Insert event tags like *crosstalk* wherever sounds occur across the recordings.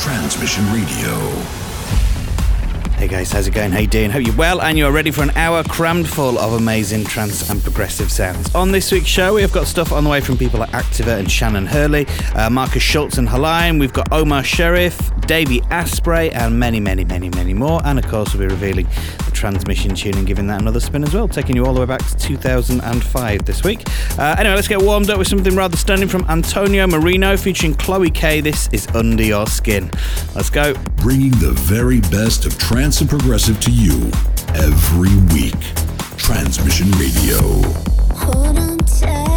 Transmission Radio. Hey guys, how's it going? You doing? Hope you're well and you're ready for an hour crammed full of amazing trance and progressive sounds. On this week's show, we have got stuff on the way from people like Activa and Shannon Hurley, uh, Markus Schulz and Halaim. We've got Omar Sherif, Davey Asprey, and many, many, many, many more. And of course, we'll be revealing transmission tune and giving that another spin as well, taking you all the way back to 2005 this week. Uh, anyway, let's get warmed up with something rather stunning from Antonio Marino featuring Chloe K. This is Under Your Skin. Let's go. Bringing the very best of trance and progressive to you every week. Transmission Radio. Hold on tight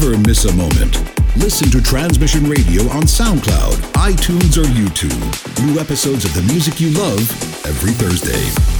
Never miss a moment. Listen to Transmission Radio on SoundCloud, iTunes, or YouTube. New episodes of the music you love every Thursday.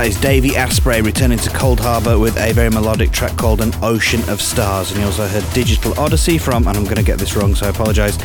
That is. Davey Asprey returning to Coldharbour with a very melodic track called An Ocean of Stars. And you also heard Digital Odyssey from, and I'm going to get this wrong, so I apologise,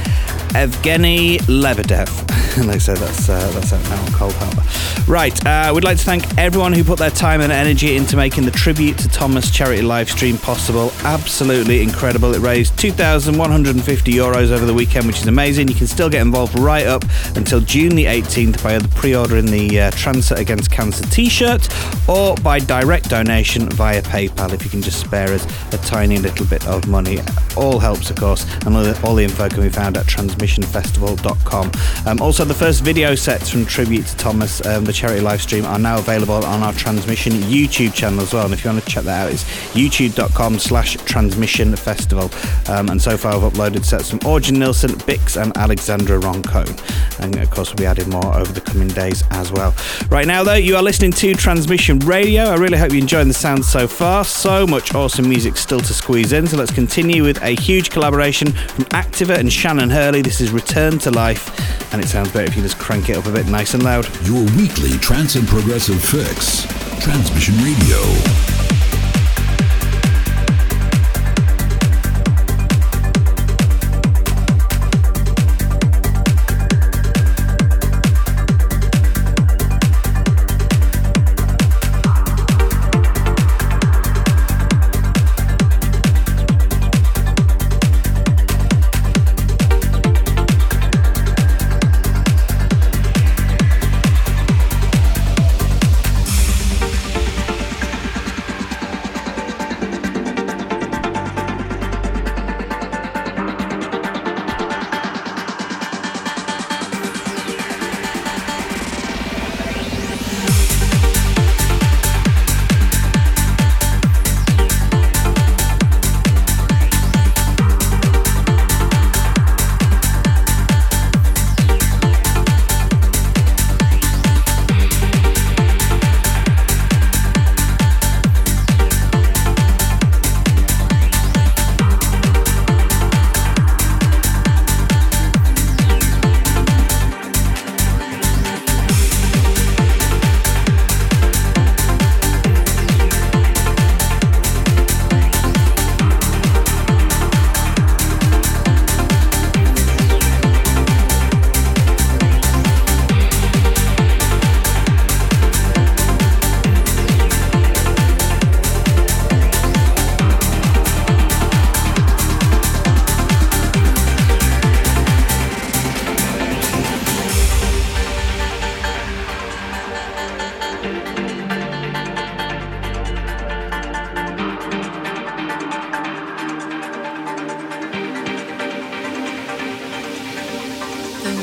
Evgeny Lebedev. And *laughs* they say that's, uh, that's out now on Coldharbour. Right, uh, we'd like to thank everyone who put their time and energy into making the tribute to Thomas charity live stream possible. Absolutely incredible. It raised 2,150 euros over the weekend, which is amazing. You can still get involved right up until June the 18th by pre ordering the uh, Trance Against Cancer t shirt or by direct donation via PayPal if you can just spare us a tiny little bit of money. All helps, of course, and all the, info can be found at transmissionfestival.com. Um, also, the first video sets from Tribute to Thomas, um, the charity live stream, are now available on our Transmission YouTube channel as well. And if you want to check that out, it's youtube.com slash transmission festival. Um, and so far, I've uploaded sets from Orjan Nilsen, Bix, and Alexandra Roncone. And of course, we'll be adding more over the coming days as well. Right now, though, you are listening to Transmission Radio. I really hope you're enjoying the sound so far. So much awesome music still to squeeze in. So let's continue with a huge collaboration from Activa and Shannon Hurley. This is Return to Life, and it sounds better if you just crank it up a bit nice and loud. Your weekly trance and progressive fix. Transmission Radio.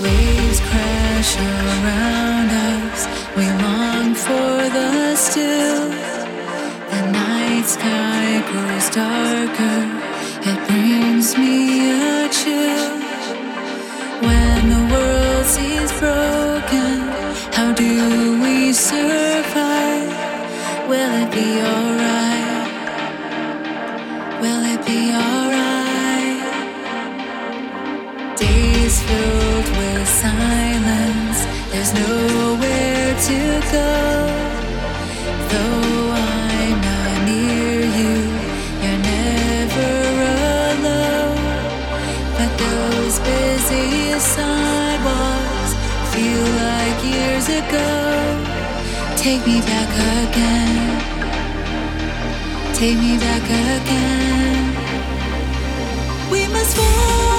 waves crash around us. We long for the still. The night sky grows darker. It brings me a chill. When the world seems broken, how do we survive? Will it be alright? Will it be alright? Take me back again. Take me back again. We must fall.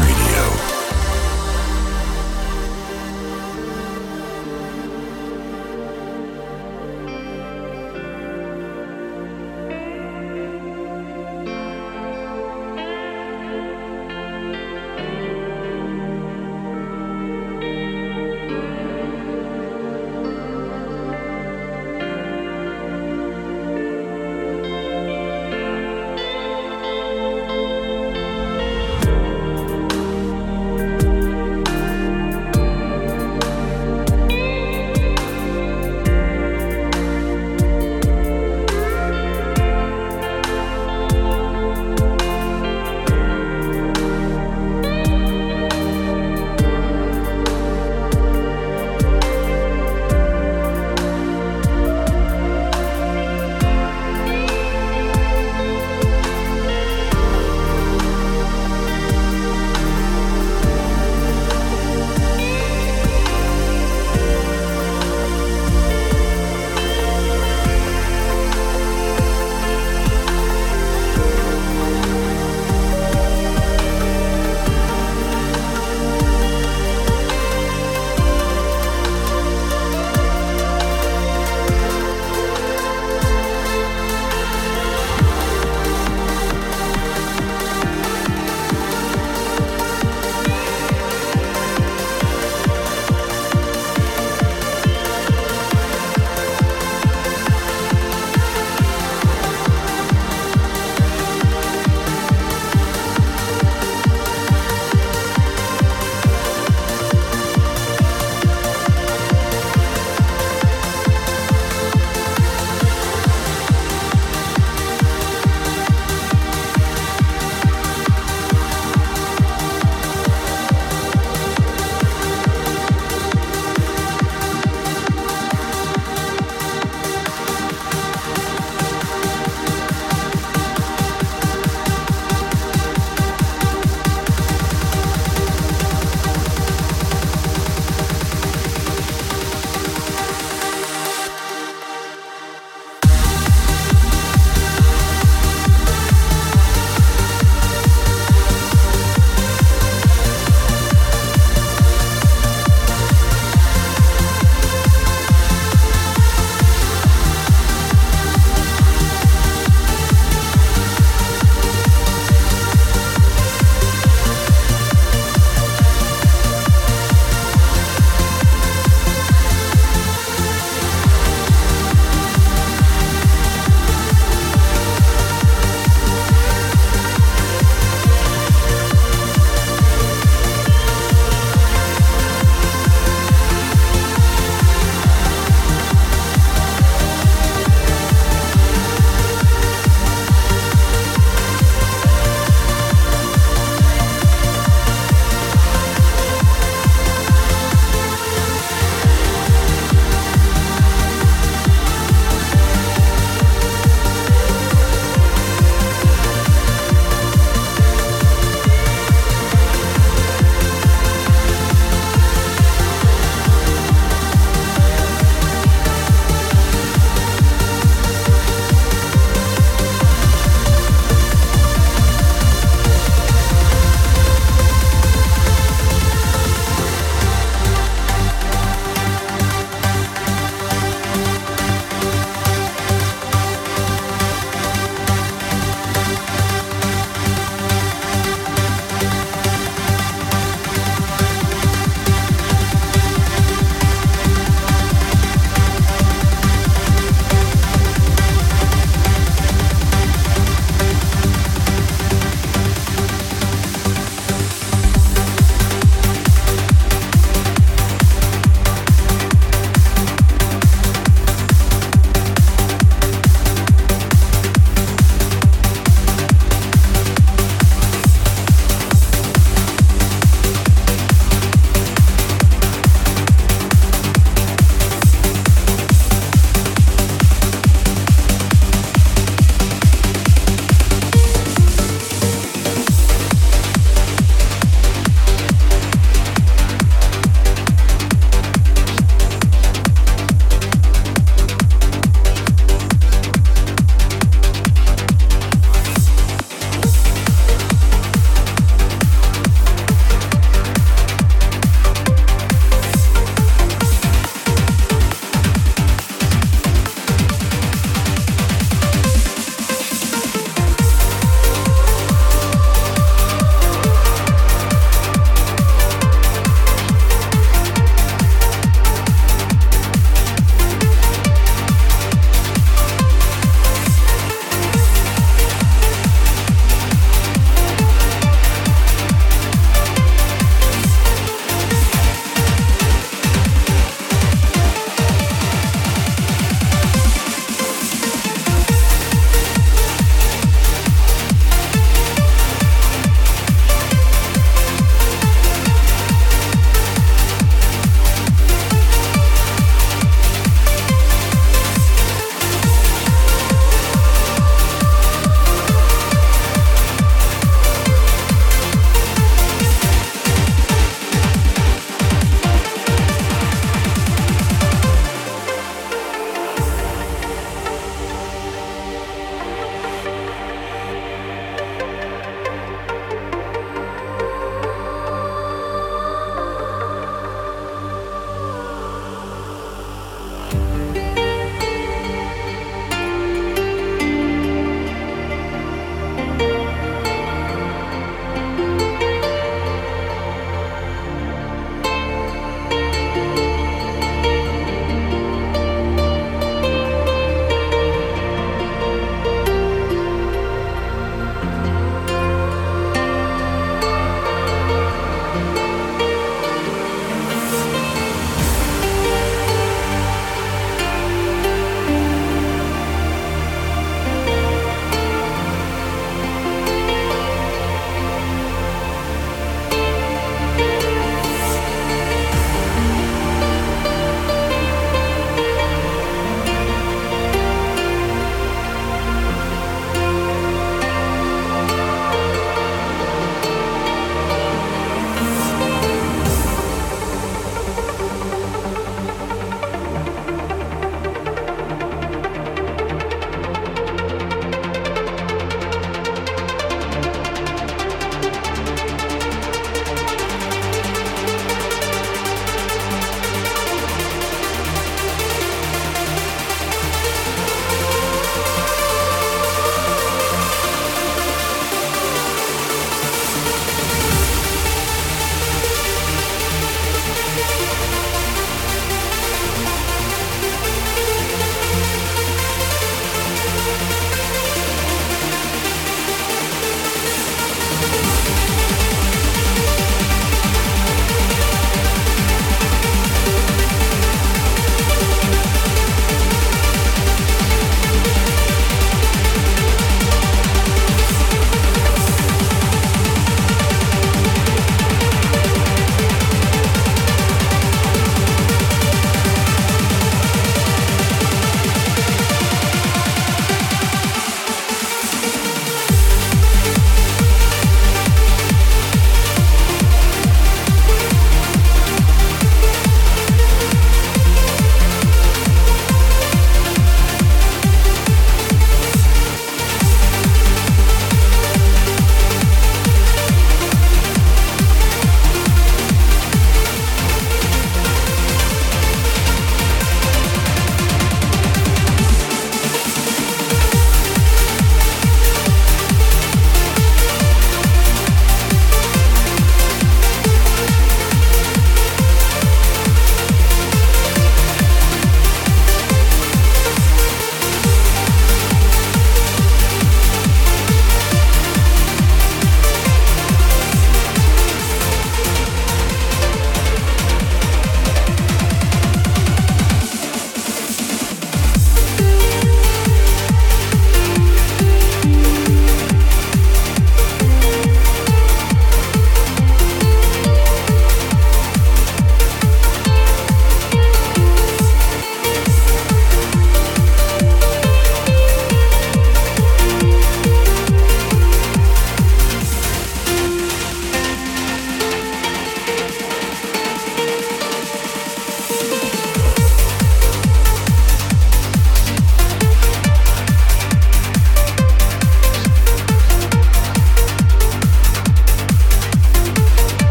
Radio.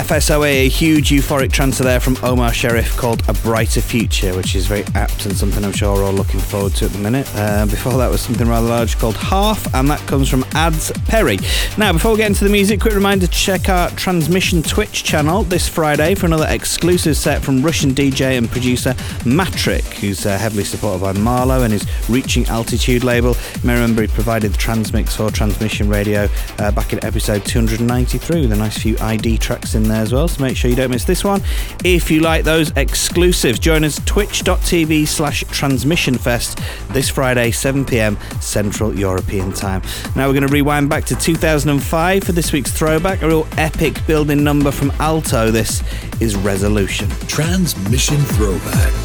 FSOE, a huge euphoric transfer there from Omar Sherif called A Brighter Future, which is very apt and something I'm sure we're all looking forward to at the minute. Uh, before that was something rather large called Half, and that comes from Ads Perry. Now, before we get into the music, quick reminder to check our Transmission Twitch channel this Friday for another exclusive set from Russian DJ and producer Matrik, who's uh, heavily supported by Marlo and his Reaching Altitude label. You may remember he provided the transmix for Transmission Radio uh, back in episode 293 with a nice few ID tracks in there as well, so make sure you don't miss this one. If you like those exclusives, join us twitch.tv slash transmission fest this Friday, 7pm Central European time. Now we're going to rewind back to 2005 for this week's throwback, a real epic building number from Alto. This is Resolution. Transmission Throwback.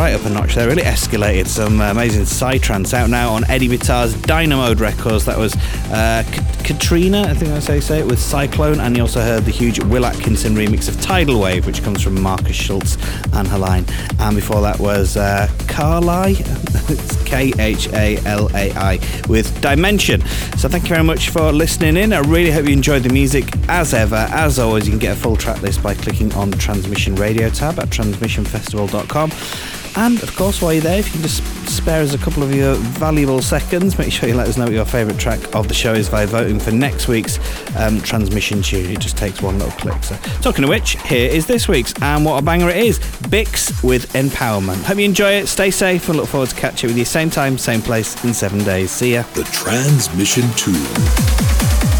Right up a notch there. Really escalated. Some amazing psytrance out now on Eddie Bitar's Dynamode Records. That was uh, Katrina, I think I say say it, with Cyclone, and you also heard the huge Will Atkinson remix of Tidal Wave, which comes from Markus Schulz and Haliene. And before that was uh, Khalai, it's *laughs* K H A L A I, with Dimension. So thank you very much for listening in. I really hope you enjoyed the music. As ever, as always, you can get a full track list by clicking on the Transmission Radio tab at transmissionfestival.com. And of course, while you're there, if you can just spare us a couple of your valuable seconds, make sure you let us know what your favourite track of the show is by voting for next week's um, transmission tune. It just takes one little click. So, talking of which, here is this week's, and what a banger it is Bix with Empowerment. Hope you enjoy it, stay safe, and look forward to catching with you same time, same place in seven days. See ya. The Transmission Tune.